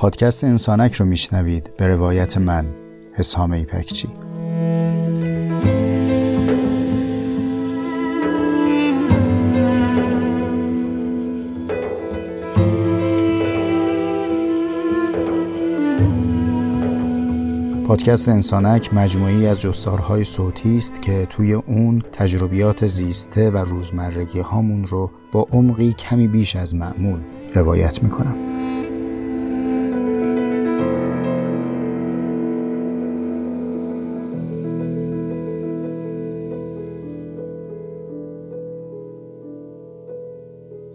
پادکست انسانک رو میشنوید به روایت من حسام ایپکچی. پادکست انسانک مجموعی از جستارهای صوتی است که توی اون تجربیات زیسته و روزمرگی هامون رو با عمقی کمی بیش از معمول روایت می‌کنم.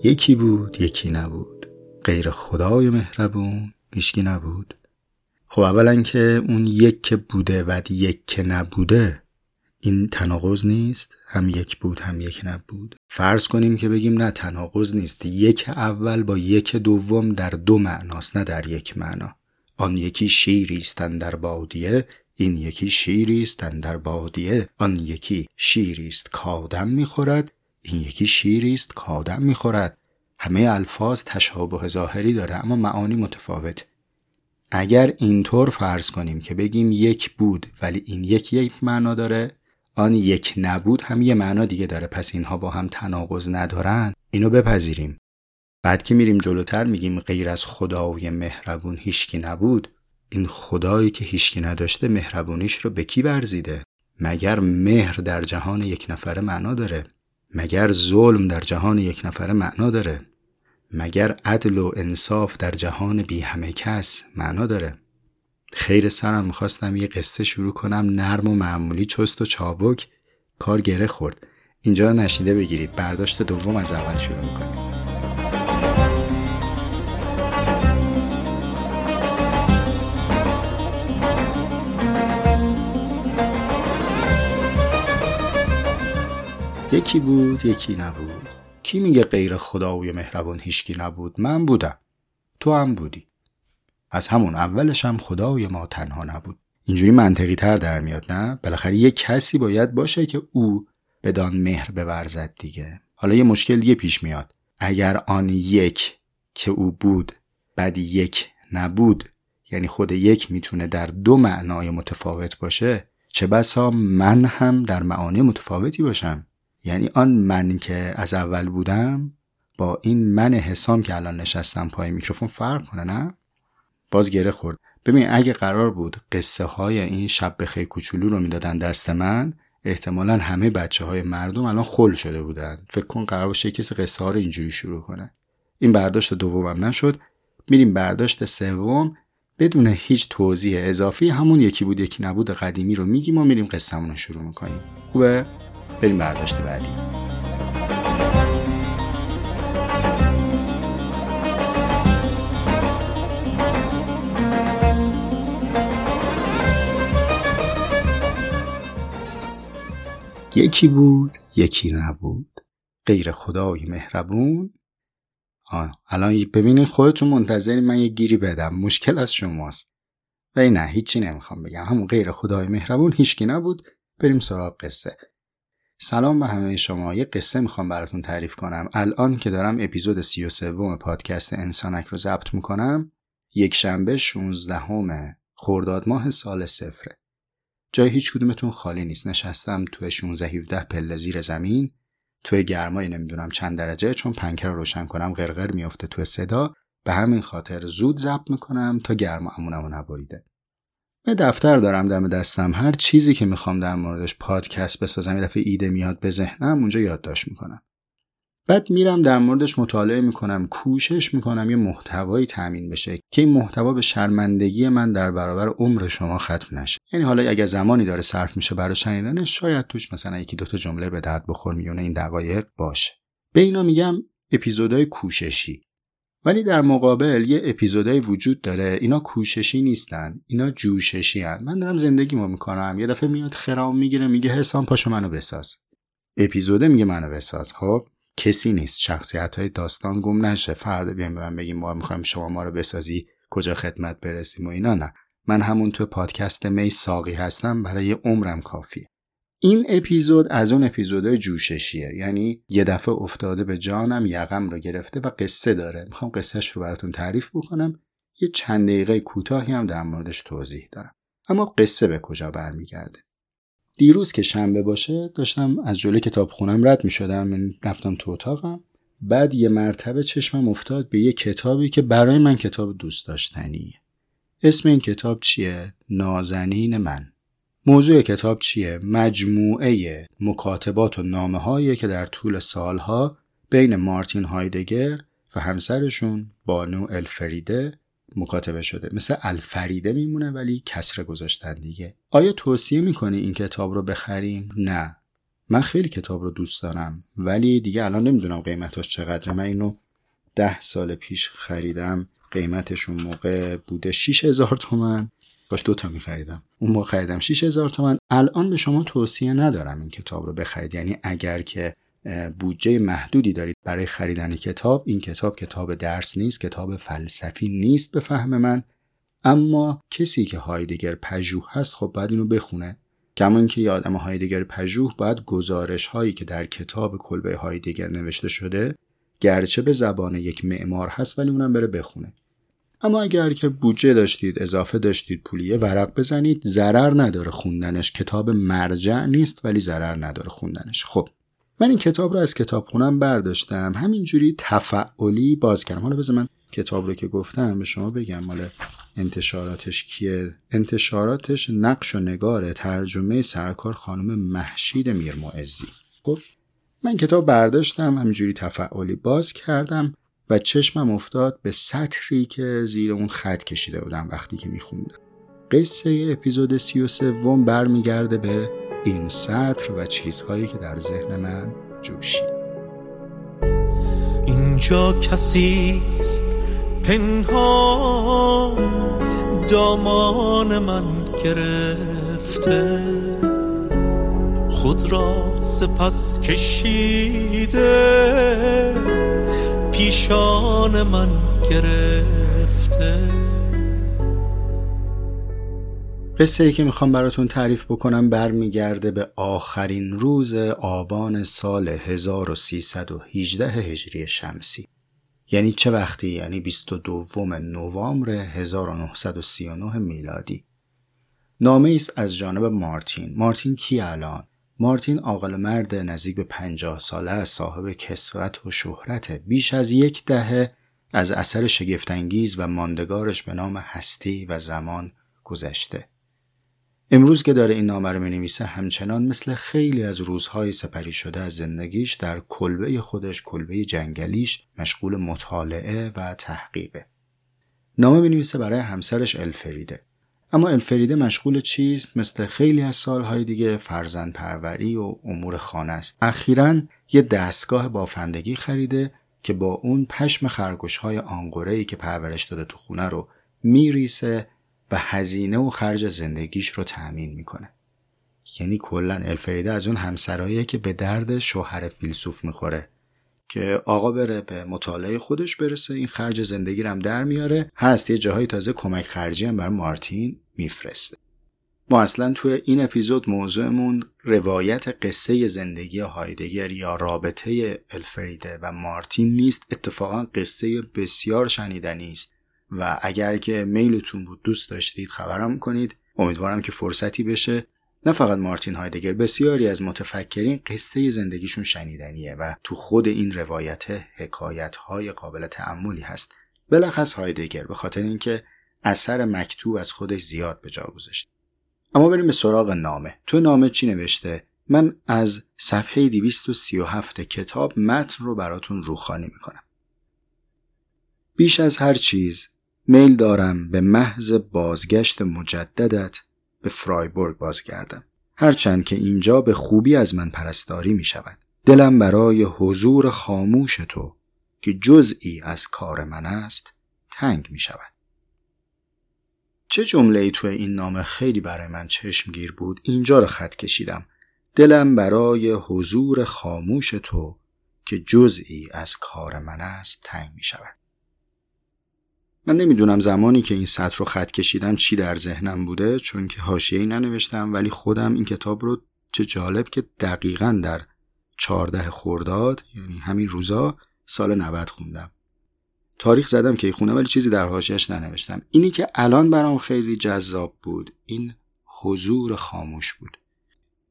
یکی بود یکی نبود غیر خدای مهربون هیچکی نبود خب اولا که اون یک که بوده و یک که نبوده این تناقض نیست؟ هم یک بود هم یک نبود. فرض کنیم که بگیم نه تناقض نیست. یک اول با یک دوم در دو معناست نه در یک معنا. آن یکی شیری در بادیه این یکی شیری است در بادیه. آن یکی شیری است کادم می‌خورد این یکی شیری است کادم می‌خورد. همه الفاظ تشابه ظاهری داره اما معانی متفاوت. اگر اینطور فرض کنیم که بگیم یک بود ولی این یک یک معنا داره آن یک نبود هم یه معنا دیگه داره پس اینها با هم تناقض ندارن اینو بپذیریم. بعد که میریم جلوتر میگیم غیر از خدای مهربون هیچکی نبود این خدایی که هیچکی نداشته مهربونیش رو به کی ورزیده؟ مگر مهر در جهان یک نفره معنا داره؟ مگر ظلم در جهان یک نفره معنا داره؟ مگر عدل و انصاف در جهان بی همه کس معنا داره؟ خیر سرم می‌خواستم یه قصه شروع کنم نرم و معمولی چست و چابک. کار گره خورد. اینجا رو نشیده بگیرید. برداشت دوم از اول شروع می‌کنیم. یکی بود یکی نبود. کی میگه غیر خداوی مهربان هیچکی نبود؟ من بودم. تو هم بودی. از همون اولش هم خدای ما تنها نبود. اینجوری منطقی تر در میاد نه؟ بالاخره یه کسی باید باشه که او بدان مهر بورزد دیگه. حالا یه مشکل دیگه پیش میاد. اگر آن یک که او بود بعد یک نبود یعنی خود یک می‌تونه در دو معنای متفاوت باشه چه بسا من هم در معانی متفاوتی باشم؟ یعنی آن من که از اول بودم با این من حسام که الان نشستم پای میکروفون فرق کنه نه؟ باز گره خورد. ببین اگه قرار بود قصه های این شب بخیر کوچولو رو می‌دادن دست من احتمالا همه بچه های مردم الان خل شده بودن. فکر کن قرار باشه کسی قصه ها رو اینجوری شروع کنه. این برداشت دومم نشد. میریم برداشت سوم. بدون هیچ توضیح اضافی همون یکی بود یکی نبود قدیمی رو میگیم و میریم قصه رو شروع می‌کنیم. خوبه؟ بریم برداشت بعدی. یکی بود یکی نبود. غیر خدای مهربون. آه. الان ببینید خودتون منتظری من یه گیری بدم. مشکل از شماست. و نه هیچی نمی‌خوام بگم. همون غیر خدای مهربون هیچکی نبود. بریم سراغ قصه. سلام به همه شما. یه قصه می‌خوام براتون تعریف کنم. الان که دارم اپیزود 33 پادکست انسانک رو ضبط می‌کنم یک شنبه 16 همه خرداد ماه سال صفره. جای هیچ کدومتون خالی نیست. نشستم توی 16 17 پله زیر زمین توی گرمای نمی‌دونم چند درجه چون پنکر رو روشن کنم غرغر میفته توی صدا. به همین خاطر زود ضبط می‌کنم تا گرما امونمو نبریده. به دفتر دارم دم دستم. هر چیزی که می‌خوام در موردش پادکست بسازم یه دفعه ایده میاد به ذهنم اونجا یادداشت می‌کنم. بعد میرم در موردش مطالعه می‌کنم کوشش می‌کنم یه محتوایی تامین بشه که این محتوا به شرمندگی من در برابر عمر شما ختم نشه. یعنی حالا اگه زمانی داره صرف میشه برای شنیدنش شاید توش مثلا یکی دوتا جمله به درد بخور میونه این دقایق باشه. به اینا میگم اپیزودهای کوششی. ولی در مقابل یه اپیزودای وجود داره. اینا کوششی نیستن. اینا جوششی هن. من دارم زندگی ما می‌کنم. یه دفعه میاد خرام می‌گیره میگه حسام پاشو منو بساز. اپیزوده میگه منو بساز. خب کسی نیست. شخصیت های داستان گم نشه. فردا بیایم به من بگیم ما می‌خوایم شما ما رو بسازی کجا خدمت برسیم و اینا. نه. من همون تو پادکست می ساقی هستم. برای عمرم کافیه. این اپیزود از اون اپیزودهای جوششیه. یعنی یه دفعه افتاده به جانم یقم رو گرفته و قصه داره. می‌خوام قصهش رو براتون تعریف بکنم. یه چند دقیقه کوتاهی هم در موردش توضیح دارم. اما قصه به کجا برمیگرده؟ دیروز که شنبه باشه داشتم از جلوی کتاب خونم رد می شدم من رفتم تو اتاقم. بعد یه مرتبه چشمم افتاد به یه کتابی که برای من کتاب دوست داشتنیه. اسم این کتاب چیه؟ نازنین من. موضوع کتاب چیه؟ مجموعه مکاتبات و نامه هایی که در طول سالها بین مارتین هایدگر و همسرشون بانو الفریده مکاتبه شده. مثل الفریده میمونه ولی کسره گذاشتن دیگه. آیا توصیه می‌کنی این کتاب رو بخریم؟ نه. من خیلی کتاب رو دوست دارم ولی دیگه الان نمی‌دونم قیمتاش چقدره. من اینو ده سال پیش خریدم. قیمتشون موقع بوده 6000 تومن. باش دوتا می خریدم اون موقع خریدم 6000 تومن الان به شما توصیه ندارم این کتاب رو بخرید. یعنی اگر که بودجه محدودی دارید برای خریدن کتاب این کتاب کتاب درس نیست کتاب فلسفی نیست به فهم من. اما کسی که هایدگر پژوه هست خب باید اینو بخونه. کمان که یه آدم هایدگر پژوه باید گزارش هایی که در کتاب کلبه هایدگر نوشته شده گرچه به زبان یک معمار هست ولی اونم بره بخونه. اما اگر که بودجه داشتید اضافه داشتید پولیه ورق بزنید ضرر نداره خوندنش. کتاب مرجع نیست ولی ضرر نداره خوندنش. خب من این کتاب رو از کتاب خونم برداشتم. همینجوری تفعلی باز کردم. حالا بذار من کتاب رو که گفتم به شما بگم. مال انتشاراتش کیه؟ انتشاراتش نقش و نگار ترجمه سرکار خانم محشید میرمعزی خب من کتاب برداشتم همینجوری تفعلی باز کردم. و چشمم افتاد به سطری که زیر اون خط کشیده بودم وقتی که میخوندم. قصه اپیزود سی و سوم برمیگرده به این سطر و چیزهایی که در ذهن من جوشید. اینجا کسی است؟ پنهان دامان من گرفته. خود را سپس کشیده. پیشان من گرفته. قصه ای که می‌خوام براتون تعریف بکنم برمیگرده به آخرین روز آبان سال 1318 هجری شمسی. یعنی چه وقتی؟ یعنی 22 نوامبر 1939 میلادی. نامه است از جانب مارتین. مارتین کی الان؟ مارتین عاقل مرد نزدیک به پنجاه ساله صاحب کسوت و شهرت بیش از یک دهه از اثر شگفتانگیز و ماندگارش به نام هستی و زمان گذشته. امروز که داره این نامه رو می نویسه همچنان مثل خیلی از روزهای سپری شده از زندگیش در کلبه خودش کلبه جنگلیش مشغول مطالعه و تحقیقه. نامه می نویسه برای همسرش الفریده. اما الفریده مشغول چیست؟ مثل خیلی از سالهای دیگه فرزند پروری و امور خانه است. اخیرا یه دستگاه بافندگی خریده که با اون پشم خرگوش های آنگورهی که پرورش داده تو خونه رو میریسه و هزینه و خرج زندگیش رو تأمین می‌کنه. یعنی کلا الفریده از اون همسراییه که به درد شوهر فیلسوف می‌خوره. که آقا بره به مطالعه خودش برسه این خرج زندگی رو هم در میاره. هست یه جاهای تازه کمک خرجی هم بر مارتین میفرسته. ما اصلا توی این اپیزود موضوعمون روایت قصه زندگی هایدگر یا رابطه الفریده و مارتین نیست اتفاقا قصه بسیار شنیدنی است. و اگر که میلتون بود دوست داشتید خبرم کنید امیدوارم که فرصتی بشه نه فقط مارتین هایدگر بسیاری از متفکرین قصه زندگیشون شنیدنیه و تو خود این روایت حکایت های قابل تعملی هست. بلخص هایدگر به خاطر اینکه اثر مکتوب از خودش زیاد به جا گذاشت. اما بریم به سراغ نامه. تو نامه چی نوشته؟ من از صفحه 237 کتاب متن رو براتون روخانی می‌کنم. بیش از هر چیز میل دارم به محض بازگشت مجددت به فرایبورگ بازگردم. هرچند که اینجا به خوبی از من پرستاری می شود دلم برای حضور خاموش تو که جزئی از کار من است تنگ می شود چه جمله ای توی این نامه خیلی برای من چشمگیر بود اینجا رو خط کشیدم. دلم برای حضور خاموش تو که جزئی از کار من است تنگ می شود من نمی‌دونم زمانی که این سطر رو خط کشیدم چی در ذهنم بوده چون که حاشیه‌ای ننوشتم ولی خودم این کتاب رو چه جالب که دقیقا در چهارده خورداد یعنی همین روزا سال 90 خوندم. تاریخ زدم که خونه ولی چیزی در حاشیه‌اش ننوشتم. اینی که الان برام خیلی جذاب بود این حضور خاموش بود.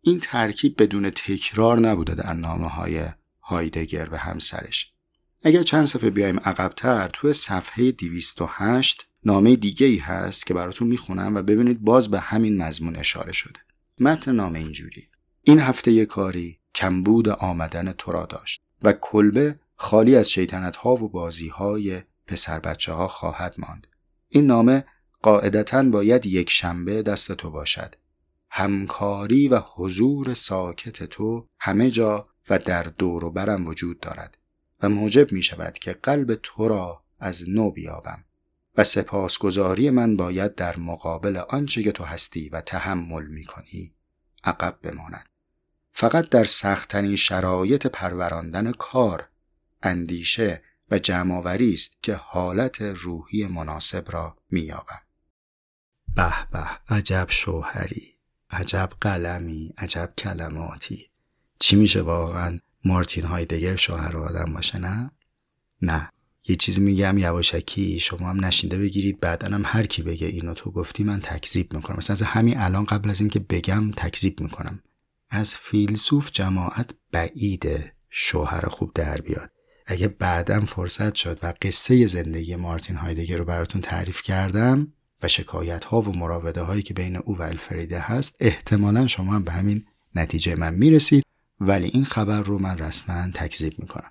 این ترکیب بدون تکرار نبوده در نامه های هایدگر و همسرش. اگر چند صفحه بیایم عقبتر توی صفحه 208 نامه دیگه ای هست که براتون می‌خونم و ببینید باز به همین مضمون اشاره شده. متن نامه اینجوری. این هفته یه کاری کمبود آمدن تو را داشت و کلبه خالی از شیطنت ها و بازی های پسر بچه ها خواهد ماند. این نامه قاعدتا باید یک شنبه دست تو باشد. همکاری و حضور ساکت تو همه جا و در دور و برم وجود دارد. و موجب می شود که قلب تو را از نو بیابم و سپاسگزاری من باید در مقابل آنچه که تو هستی و تحمل می کنی عقب بماند. فقط در سختترین شرایط پروراندن کار اندیشه و جمعآوری است که حالت روحی مناسب را مییابم به به عجب شوهری عجب قلمی عجب کلماتی. چی میشه واقعا؟ مارتین هایدگر شوهر آدم باشه نه؟ نه. یه چیزی میگم یواشکی شما هم نشینده بگیرید بعدا هم هر کی بگه اینو تو گفتی من تکذیب می‌کنم. مثلا از همین الان قبل از اینکه بگم تکذیب می‌کنم. از فیلسوف جماعت بعیده شوهر خوب در بیاد. اگه بعدم فرصت شد و قصه زندگی مارتین هایدگر رو براتون تعریف کردم و شکایت ها و مراوده هایی که بین او و الفریده هست احتمالا شما هم به همین نتیجه من می‌رسید. ولی این خبر رو من رسما تکذیب می‌کنم.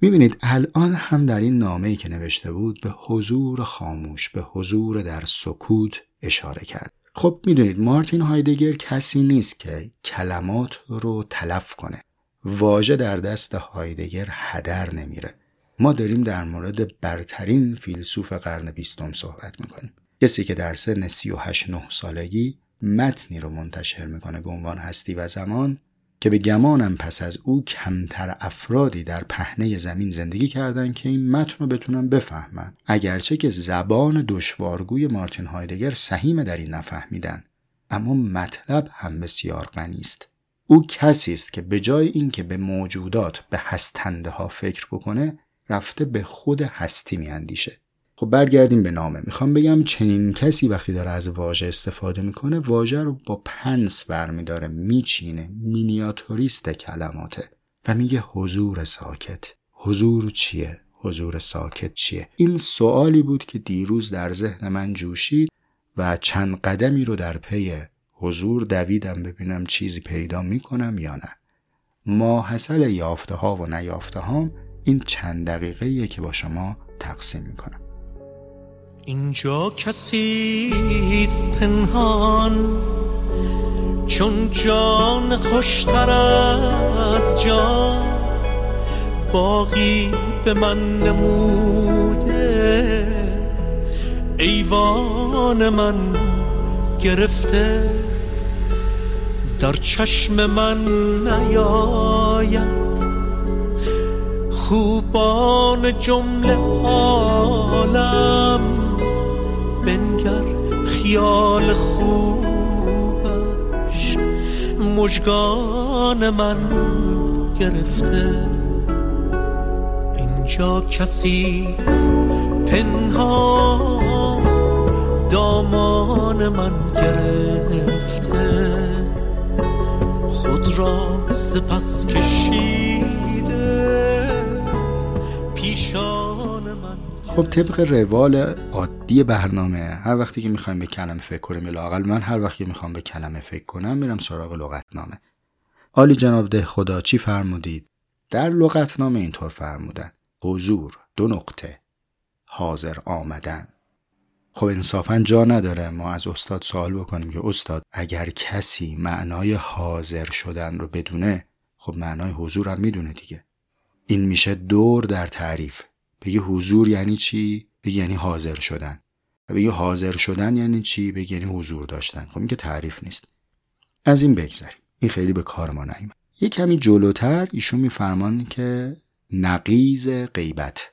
می‌بینید الان هم در این نامه که نوشته بود به حضور خاموش به حضور در سکوت اشاره کرد. خب می‌دونید مارتین هایدگر کسی نیست که کلمات رو تلف کنه. واژه در دست هایدگر هدر نمیره. ما داریم در مورد برترین فیلسوف قرن بیستم صحبت می‌کنیم. کسی که در سن 38 نه سالگی متنی رو منتشر می‌کنه به عنوان هستی و زمان که به گمانم پس از او کمتر افرادی در پهنه زمین زندگی کردند که این متن رو بتونن بفهمن اگرچه که زبان دشوارگوی مارتین هایدگر سهیم در این نفهمیدن اما مطلب هم بسیار غنی است. او کسی است که به جای اینکه به موجودات به هستنده ها فکر بکنه رفته به خود هستی میاندیشه. خب برگردیم به نامه. می‌خوام بگم چنین کسی وقتی داره از واژه استفاده می‌کنه واژه رو با پنس برمیداره میچینه مینیاتوریست کلماته و میگه حضور ساکت. حضور چیه؟ حضور ساکت چیه؟ این سوالی بود که دیروز در ذهن من جوشید و چند قدمی رو در پی حضور دویدم ببینم چیزی پیدا می‌کنم یا نه. ماحصل یافته ها و نیافته ها این چند دقیقه که با شما تقسیم می‌کنم. اینجا کسیست پنهان چون جان خوشتر از جان. باقی به من نموده. ایوان من گرفته. در چشم من نیاید خوبان جمله خوبش مجگان من گرفته. اینجا کسی است پنهان دامان من گرفته. خود را سپس کشیده پیشان خب طبق روال عادی برنامه هر وقتی که می‌خوایم به کلمه فکر کنیم لاقل من هر وقتی می‌خوام به کلمه فکر کنم میرم سراغ لغتنامه. عالی جناب ده خدا چی فرمودید؟ در لغتنامه اینطور فرمودن حضور دو نقطه. حاضر آمدن. خب انصافا جا نداره ما از استاد سوال بکنیم که استاد اگر کسی معنای حاضر شدن رو بدونه خب معنای حضور هم می‌دونه دیگه. این میشه دور در تعریف. بگی حضور یعنی چی؟ بگی یعنی حاضر شدن. و بگی حاضر شدن یعنی چی؟ بگی یعنی حضور داشتن. خب این که تعریف نیست. از این بگذریم. این خیلی به کار ما نیومد. یه کمی جلوتر ایشون میفرمان که نقیز غیبت.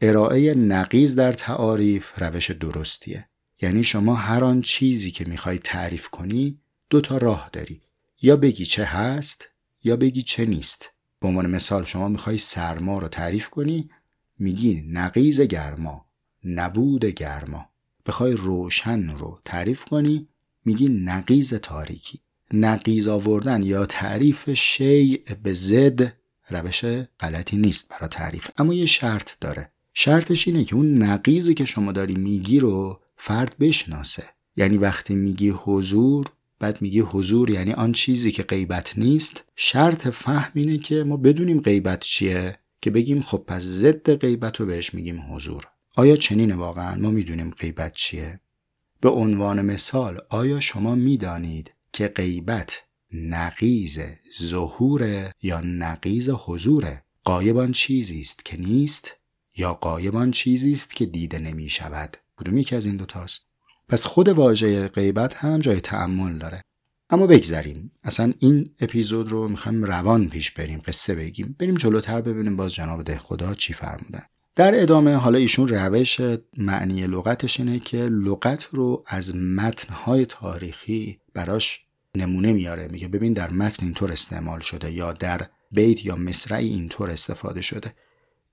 ارائه نقیز در تعاریف روش درستیه. یعنی شما هر آن چیزی که می‌خوای تعریف کنی دو تا راه داری. یا بگی چه هست یا بگی چه نیست. به عنوان مثال شما می‌خوای سرما رو تعریف کنی میگی نقیز گرما نبود گرما. بخوای روشن رو تعریف کنی میگی نقیز تاریکی. نقیز آوردن یا تعریف شیء به زد روش غلطی نیست برای تعریف. اما یه شرط داره. شرطش اینه که اون نقیزی که شما داری میگی رو فرد بشناسه. یعنی وقتی میگی حضور بعد میگی حضور یعنی آن چیزی که غیبت نیست. شرط فهم اینه که ما بدونیم غیبت چیه. که بگیم خب پس ضد غیبت رو بهش میگیم حضور. آیا چنینه واقعا؟ ما می‌دونیم غیبت چیه. به عنوان مثال آیا شما می‌دانید که غیبت نقیز ظهور یا نقیز حضور قایبان چیزی است که نیست یا قایبان چیزی است که دیده نمی شود کدوم یکی از این دوتاست؟ پس خود واژه غیبت هم جای تعمل داره. اما بگذریم. اصلا این اپیزود رو می‌خوایم روان پیش بریم قصه بگیم. بریم جلوتر ببینیم باز جناب ده خدا چی فرمودن. در ادامه حالا ایشون روش معنی لغتش اینه که لغت رو از متنهای تاریخی براش نمونه میاره. میگه ببین در متن اینطور استعمال شده یا در بیت یا مصرعی اینطور استفاده شده.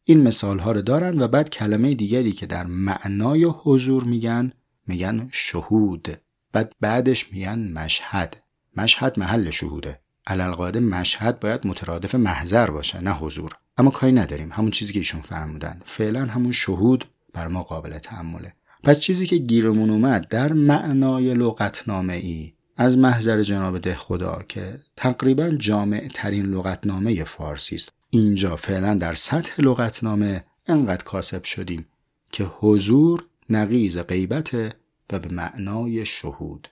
این مثال ها رو دارن و بعد کلمه دیگری که در معنای حضور میگن میگن شهود. بعد بعدش میگن مشهد. مشهد محل شهوده. علالقاعده مشهد باید مترادف محضر باشه نه حضور. اما کاری نداریم. همون چیزی که ایشون فرمودن. فعلا همون شهود بر ما قابل تحمله پس چیزی که گیرمون اومد در معنای لغتنامه ای از محضر جناب ده خدا که تقریبا جامع ترین لغتنامه فارسی است. اینجا فعلا در سطح لغتنامه انقدر کاسب شدیم که حضور نقیز غیبت و به معنای شهود.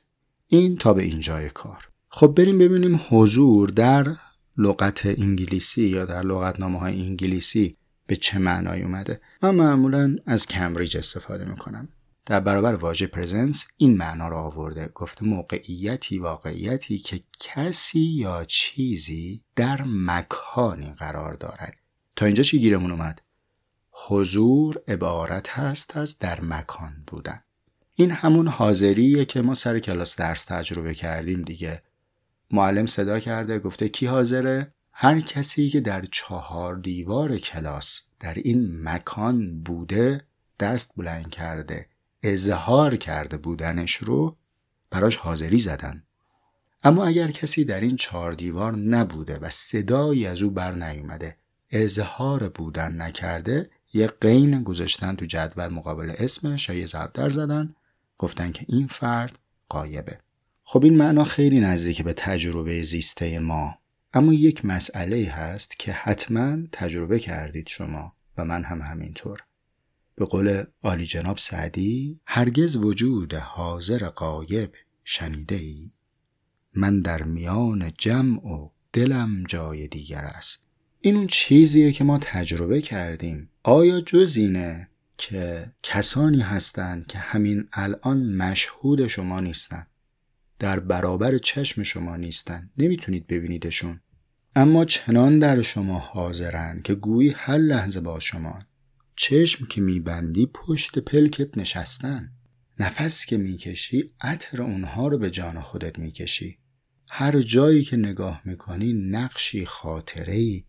این تا به اینجای کار. خب بریم ببینیم حضور در لغت انگلیسی یا در لغتنامه های انگلیسی به چه معنایی اومده. من معمولا از کمبریج استفاده می‌کنم. در برابر واژه پرزنس این معنا رو آورده. گفته موقعیتی واقعیتی که کسی یا چیزی در مکانی قرار دارد. تا اینجا چی گیرمون اومد؟ حضور عبارت هست از در مکان بودن. این همون حاضریه که ما سر کلاس درس تجربه کردیم دیگه. معلم صدا کرده گفته کی حاضره؟ هر کسی که در چهار دیوار کلاس در این مکان بوده دست بلند کرده اظهار کرده بودنش رو براش حاضری زدن. اما اگر کسی در این چهار دیوار نبوده و صدایی از او بر نیومده اظهار بودن نکرده یه قین گذاشتن تو جدول مقابل اسمش یا یه در زدن گفتن که این فرد قایبه خب این معنا خیلی نزدیک به تجربه زیسته ما. اما یک مسئله هست که حتما تجربه کردید شما و من هم همینطور. به قول عالی جناب سعدی هرگز وجود حاضر قایب شنیده ای من در میان جمع و دلم جای دیگر است. این اون چیزیه که ما تجربه کردیم. آیا جز اینه که کسانی هستند که همین الان مشهود شما نیستن در برابر چشم شما نیستن نمی‌تونید ببینیدشون. اما چنان در شما حاضرند که گویی هر لحظه با شما چشم که میبندی پشت پلکت نشستن. نفس که می‌کشی عطر اونها رو به جان خودت می‌کشی. هر جایی که نگاه می‌کنی نقشی خاطری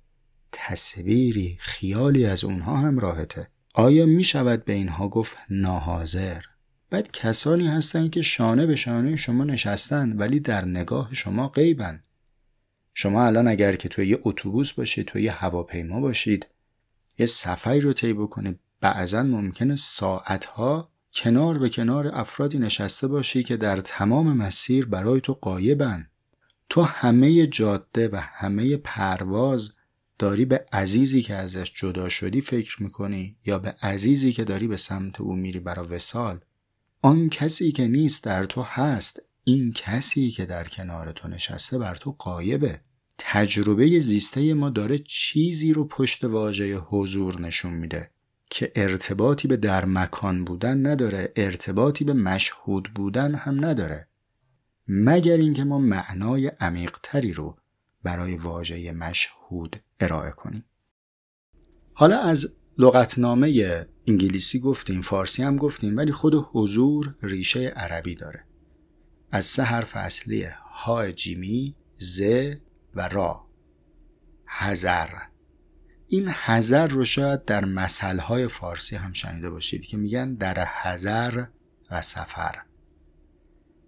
تصویری خیالی از اونها هم راهته آیا می‌شود به اینها گفت ناحاضر؟ بعد کسانی هستند که شانه به شانه شما نشستن ولی در نگاه شما غیبن. شما الان اگر که توی یه اتوبوس باشید توی یه هواپیما باشید یه سفری رو طی بکنید بعضا ممکنه ساعتها کنار به کنار افرادی نشسته باشی که در تمام مسیر برای تو قایبن. تو همه جاده و همه پرواز داری به عزیزی که ازش جدا شدی فکر می‌کنی یا به عزیزی که داری به سمت او میری برای وسال آن کسی که نیست در تو هست این کسی که در کنار تو نشسته بر تو قایبه تجربه زیسته ما داره چیزی رو پشت واژه حضور نشون میده که ارتباطی به در مکان بودن نداره ارتباطی به مشهود بودن هم نداره. مگر اینکه ما معنای عمیقتری رو برای واژه مشهود ارائه کنیم. حالا از لغتنامه انگلیسی گفتیم فارسی هم گفتیم ولی خود حضور ریشه عربی داره. از سه حرف اصلی ها جیمی ز و را. هزر. این هزر رو شاید در مسئله فارسی هم شنیده باشید که میگن در هزر و سفر.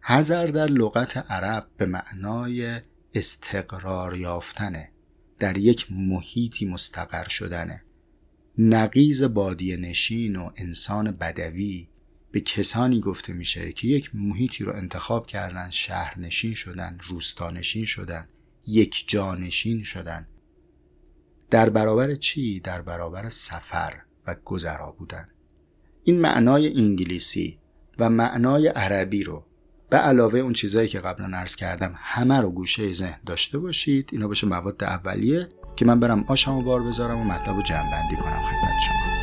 هزر در لغت عرب به معنای استقرار یافتنه در یک محیطی مستقر شدنه. نقیز بادی نشین و انسان بدوی به کسانی گفته میشه که یک محیطی رو انتخاب کردن شهرنشین شدن روستانشین شدن یک جانشین شدن. در برابر چی؟ در برابر سفر و گذرا بودن. این معنای انگلیسی و معنای عربی رو به علاوه اون چیزهایی که قبلا عرض کردم همه رو گوشه ذهن داشته باشید. اینا باشه مواد اولیه. که من برم آشمو بار بذارم و مطلب رو جمع بندی کنم خدمت شما.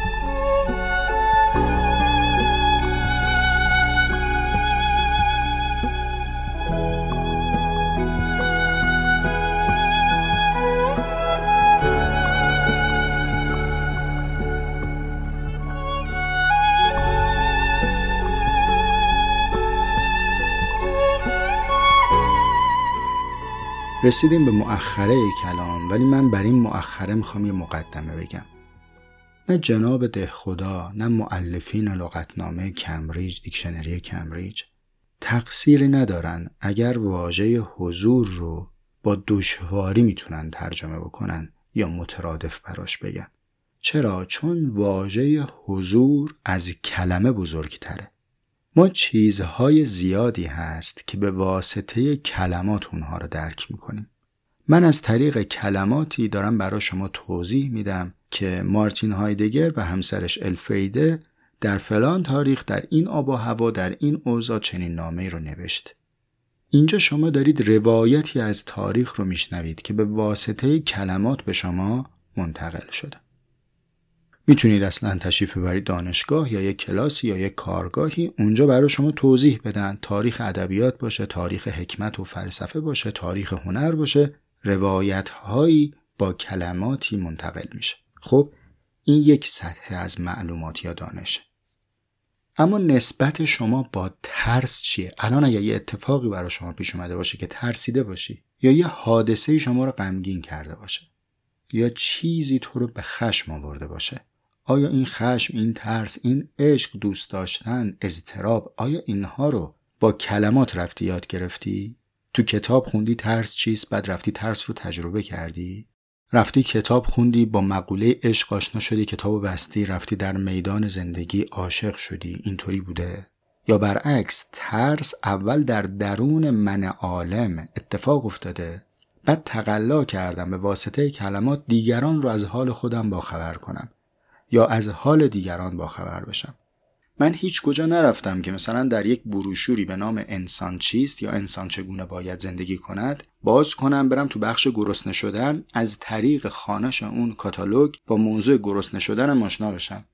رسیدیم به مؤخره کلام ولی من بر این مؤخره می‌خوام یه مقدمه بگم. نه جناب ده خدا نه معلفین لغتنامه کمبریج دیکشنری کمبریج تقصیری ندارن. اگر واژه حضور رو با دشواری می‌تونن ترجمه بکنن یا مترادف براش بگن چرا؟ چون واژه حضور از کلمه بزرگتره. ما چیزهای زیادی هست که به واسطه کلمات اونها رو درک می‌کنیم. من از طریق کلماتی دارم برای شما توضیح میدم که مارتین هایدگر و همسرش الفریده در فلان تاریخ در این آب و هوا در این اوضاع چنین نامه رو نوشت. اینجا شما دارید روایتی از تاریخ رو میشنوید که به واسطه کلمات به شما منتقل شده. می‌تونید اصلا تشریف ببرید دانشگاه یا یک کلاسی یا یک کارگاهی. اونجا برای شما توضیح بدن. تاریخ ادبیات باشه تاریخ حکمت و فلسفه باشه تاریخ هنر باشه. روایت هایی با کلماتی منتقل میشه. خب این یک سطح از معلومات یا دانش. اما نسبت شما با ترس چیه؟ الان اگر یه اتفاقی برای شما پیش اومده باشه که ترسیده باشی یا یه حادثه شما رو غمگین کرده باشه یا چیزی تو رو به خشم آورده باشه آیا این خشم این ترس این عشق دوست داشتن اضطراب آیا اینها رو با کلمات رفتی یاد گرفتی؟ تو کتاب خوندی ترس چیست؟ بعد رفتی ترس رو تجربه کردی؟ رفتی کتاب خوندی با مقوله عشق آشنا شدی کتاب بستی رفتی در میدان زندگی عاشق شدی اینطوری بوده؟ یا برعکس ترس اول در درون من عالم اتفاق افتاده بعد تقلا کردم به واسطه کلمات دیگران رو از حال خودم باخبر کنم. یا از حال دیگران باخبر بشم. من هیچ کجا نرفتم که مثلا در یک بروشوری به نام انسان چیست یا انسان چگونه باید زندگی کند باز کنم برم تو بخش گرسنه شدن از طریق خانش اون کاتالوگ با موضوع گرسنه شدن آشنا بشم.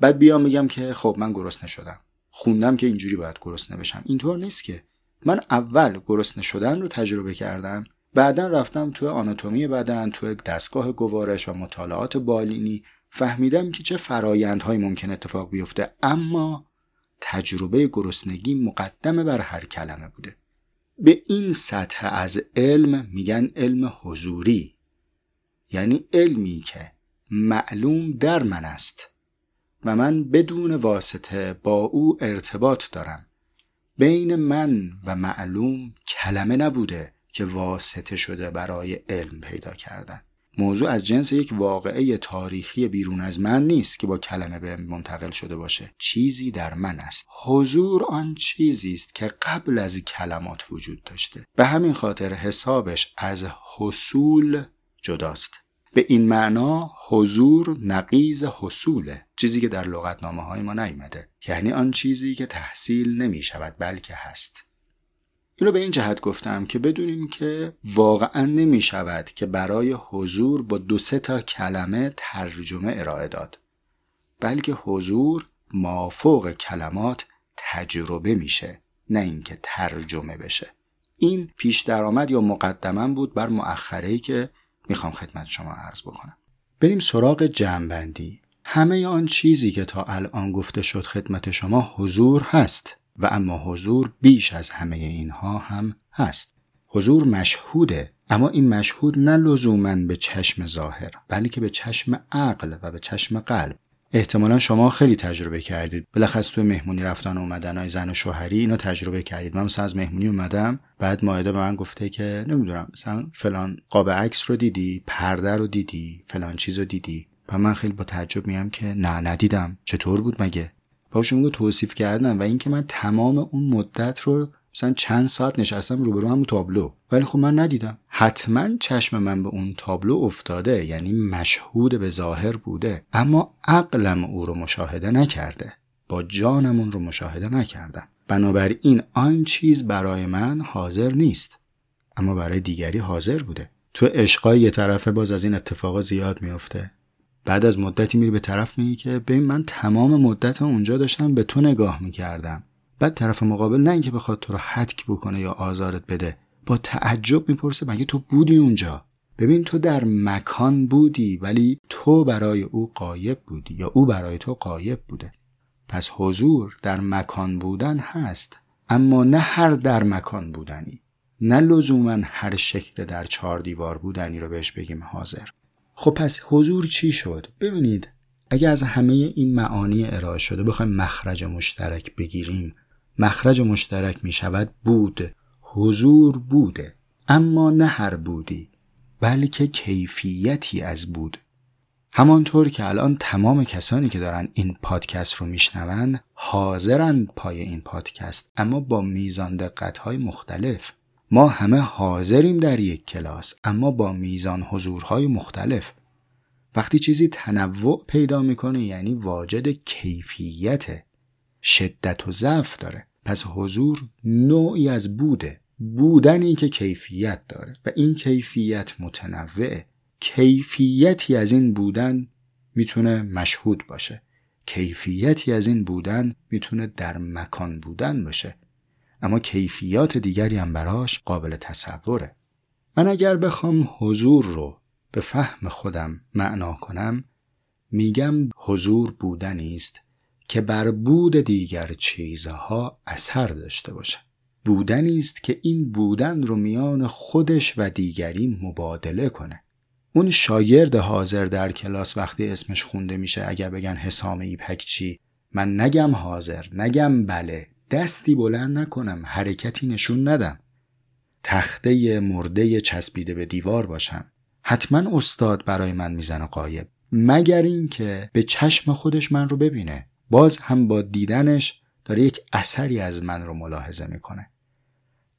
بعد بیام میگم که خب من گرسنه شدم. خوندم که اینجوری باید گرسنه بشم. اینطور نیست که. من اول گرسنه شدن رو تجربه کردم بعدا رفتم تو آناتومی بدن تو دستگاه گوارش و مطالعات بالینی فهمیدم که چه فرایندهایی ممکن اتفاق بیفته اما تجربه گرسنگی مقدمه بر هر کلمه بوده. به این سطح از علم میگن علم حضوری. یعنی علمی که معلوم در من است و من بدون واسطه با او ارتباط دارم. بین من و معلوم کلمه نبوده که واسطه شده برای علم پیدا کردن. موضوع از جنس یک واقعه تاریخی بیرون از من نیست که با کلمه به منتقل شده باشه. چیزی در من است. حضور آن چیزی است که قبل از کلمات وجود داشته. به همین خاطر حسابش از حصول جداست. به این معنا حضور نقیز حصوله. چیزی که در لغتنامه های ما نیامده. یعنی آن چیزی که تحصیل نمی شود بلکه هست. این رو به این جهت گفتم که بدونیم که واقعا نمی شود که برای حضور با دو سه تا کلمه ترجمه ارائه داد بلکه حضور مافوق کلمات تجربه میشه نه اینکه ترجمه بشه. این پیش درآمد یا مقدمه بود بر مؤخره که می‌خوام خدمت شما عرض بکنم. بریم سراغ جمعبندی همه آن چیزی که تا الان گفته شد خدمت شما حضور هست. و اما حضور بیش از همه اینها هم هست. حضور مشهوده اما این مشهود نه لزوما به چشم ظاهر بلکه به چشم عقل و به چشم قلب. احتمالا شما خیلی تجربه کردید. بالاخص تو مهمونی رفتن و اومدن های زن و شوهری اینو تجربه کردید. من مثلا از مهمونی اومدم بعد مایده به من گفته که نمی‌دونم مثلا فلان قاب عکس رو دیدی پرده رو دیدی فلان چیز رو دیدی. و من خیلی با تعجب میام که نه ندیدم. چطور بود مگه؟ باشو میگه توصیف کردن و اینکه من تمام اون مدت رو مثلا چند ساعت نشستم روبرو همون تابلو. ولی خب من ندیدم. حتما چشم من به اون تابلو افتاده یعنی مشهود به ظاهر بوده اما عقلم او رو مشاهده نکرده. با جانم اون رو مشاهده نکردم. بنابراین آن چیز برای من حاضر نیست. اما برای دیگری حاضر بوده. تو عشقای یه طرفه باز از این اتفاقا زیاد میفته بعد از مدتی میری به طرف میگی که ببین من تمام مدت اونجا داشتم به تو نگاه می‌کردم. بعد طرف مقابل نه اینکه بخواد تو رو حتک بکنه یا آزارت بده با تعجب می‌پرسه مگه تو بودی اونجا؟ ببین تو در مکان بودی ولی تو برای او قایب بودی یا او برای تو قایب بوده. پس حضور در مکان بودن هست اما نه هر در مکان بودنی. نه لزوما هر شکل در چهار دیوار بودنی رو بهش بگیم حاضر. خب پس حضور چی شد؟ ببینید اگه از همه این معانی ارائه شده بخوایم مخرج مشترک بگیریم مخرج مشترک می شود بود حضور بوده اما نه هر بودی بلکه کیفیتی از بود. همانطور که الان تمام کسانی که دارن این پادکست رو میشنوند حاضرند پای این پادکست اما با میزان دقت مختلف. ما همه حاضریم در یک کلاس اما با میزان حضورهای مختلف. وقتی چیزی تنوع پیدا می‌کنه یعنی واجد کیفیت شدت و ضعف داره. پس حضور نوعی از بوده بودنی که کیفیت داره. و این کیفیت متنوعه. کیفیتی از این بودن می‌تونه مشهود باشه. کیفیتی از این بودن می‌تونه در مکان بودن باشه. اما کیفیات دیگری هم براش قابل تصوره. من اگر بخوام حضور رو به فهم خودم معنا کنم میگم حضور بودنی است که بر بود دیگر چیزها اثر داشته باشه. بودنی است که این بودن رو میان خودش و دیگری مبادله کنه. اون شاگرد حاضر در کلاس وقتی اسمش خونده میشه اگر بگن حسام ایپک چی من نگم حاضر نگم بله دستی بلند نکنم حرکتی نشون ندم. تخته مرده چسبیده به دیوار باشم. حتما استاد برای من می‌زنه قایب. مگر اینکه به چشم خودش من رو ببینه. باز هم با دیدنش داره یک اثری از من رو ملاحظه می‌کنه.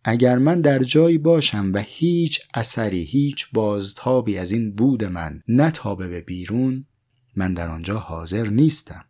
اگر من در جایی باشم و هیچ اثری هیچ بازتابی از این بود من نتابه به بیرون من در آنجا حاضر نیستم.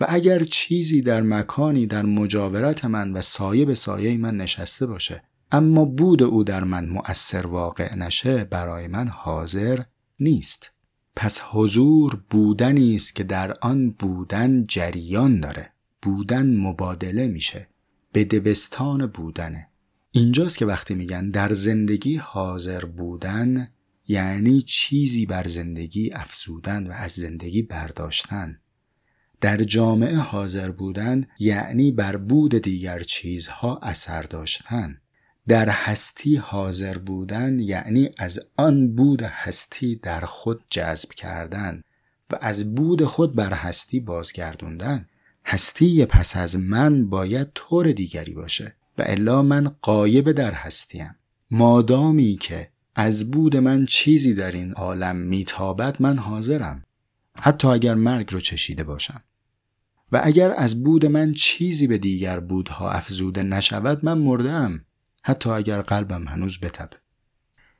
و اگر چیزی در مکانی در مجاورت من و سایه به سایه من نشسته باشه اما بود او در من مؤثر واقع نشه برای من حاضر نیست. پس حضور بودنی است که در آن بودن جریان داره. بودن مبادله میشه. به دوستان بودنه. اینجاست که وقتی میگن در زندگی حاضر بودن یعنی چیزی بر زندگی افزودن و از زندگی برداشتن. در جامعه حاضر بودن یعنی بر بود دیگر چیزها اثر داشتن. در هستی حاضر بودن یعنی از آن بود هستی در خود جذب کردن و از بود خود بر هستی بازگردوندن. هستی پس از من باید طور دیگری باشه و الا من قایب در هستیم. مادامی که از بود من چیزی در این عالم میتابد من حاضرم. حتی اگر مرگ رو چشیده باشم. و اگر از بود من چیزی به دیگر بودها افزوده نشود من مردم حتی اگر قلبم هنوز بتبه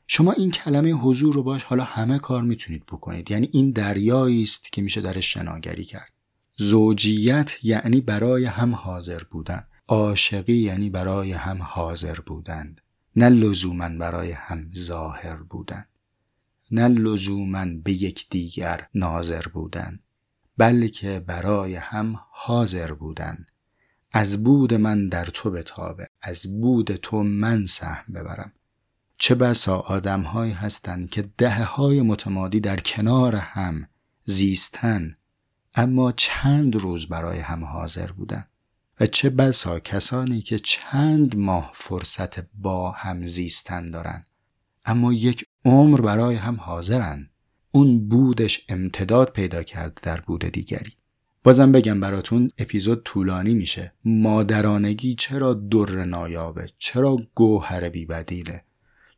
شما این کلمه حضور رو باش حالا همه کار می‌تونید بکنید. یعنی این دریایی است که میشه درش شناگری کرد. زوجیت یعنی برای هم حاضر بودن. عاشقی یعنی برای هم حاضر بودند. نه لزوما برای هم ظاهر بودن نه لزوما به یک دیگر ناظر بودن بلکه برای هم حاضر بودن. از بود من در تو بتابه از بود تو من سهم ببرم. چه بسا آدمهایی هستند که دهه های متمادی در کنار هم زیستن اما چند روز برای هم حاضر بودن؟ و چه بسا کسانی که چند ماه فرصت با هم زیستن دارن؟ اما یک عمر برای هم حاضرن. اون بودش امتداد پیدا کرد در بود دیگری. بازم بگم براتون اپیزود طولانی میشه. مادرانگی چرا در نایابه؟ چرا گوهر بیبدیله؟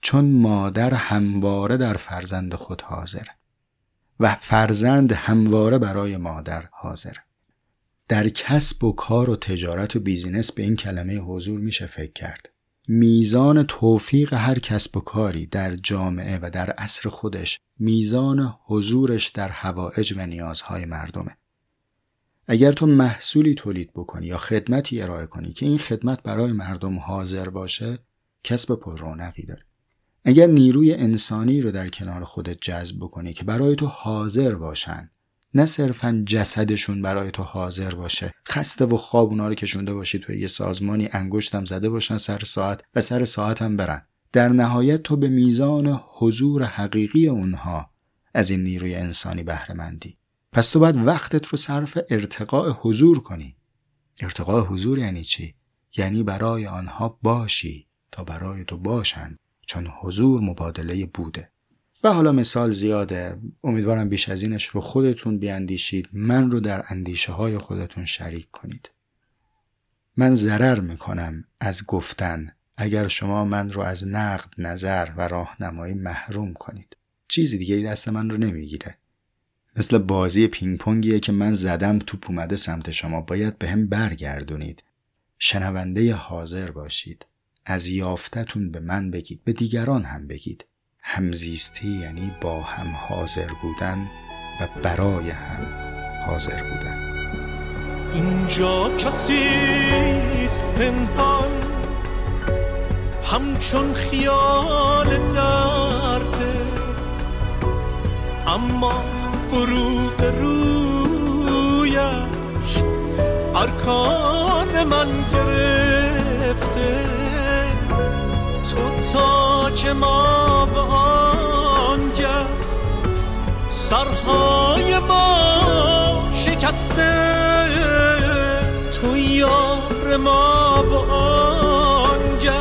چون مادر همواره در فرزند خود حاضره و فرزند همواره برای مادر حاضره در کسب و کار و تجارت و بیزینس به این کلمه حضور میشه فکر کرد. میزان توفیق هر کسب و کاری در جامعه و در عصر خودش میزان حضورش در هوایج و نیازهای مردمه. اگر تو محصولی تولید بکنی یا خدمتی ارائه کنی که این خدمت برای مردم حاضر باشه کسب پر رونقی داره. اگر نیروی انسانی رو در کنار خودت جذب بکنی که برای تو حاضر باشن نه صرفا جسدشون برای تو حاضر باشه. خسته و خواب اونا رو کشونده باشی توی یه سازمانی انگشتم زده باشن سر ساعت و سر ساعت هم برن. در نهایت تو به میزان حضور حقیقی اونها از این نیروی انسانی بهره مندی پس تو باید وقتت رو صرف ارتقاء حضور کنی. ارتقاء حضور یعنی چی؟ یعنی برای آنها باشی تا برای تو باشند چون حضور مبادله بوده. و حالا مثال زیاده. امیدوارم بیش از اینش رو خودتون بیاندیشید. من رو در اندیشه های خودتون شریک کنید. من ضرر می‌کنم از گفتن. اگر شما من رو از نقد نظر و راهنمایی محروم کنید. چیزی دیگه دست من رو نمی‌گیره. مثل بازی پینگ پونگیه که من زدم توپ اومده سمت شما. باید به هم برگردونید. شنونده حاضر باشید. از یافتتون به من بگید. به دیگران هم بگید. همزیستی یعنی با هم حاضر بودن و برای هم حاضر بودن. اینجا کسی است پنهان. همچون خیال درده اما فروغ رویش ارکان من گرفته. تو تاج ما و آنگه سرهای ما شکسته. تو یار ما و آنگه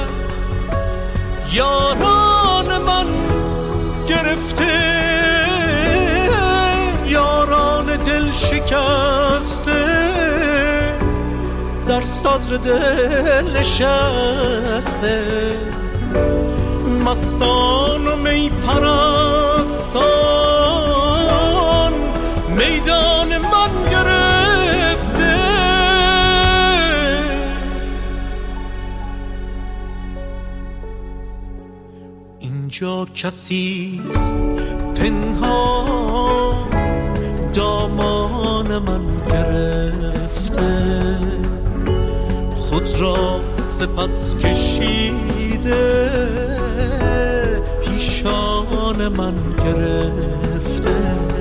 یاران من گرفته. یاران دل شکسته. در صدر دل نشسته. مستان و می پرستان. میدان من گرفته. اینجا کسیست پنهان. دامان من گرفته. خود را سپس کشیده. پیشان من گرفته.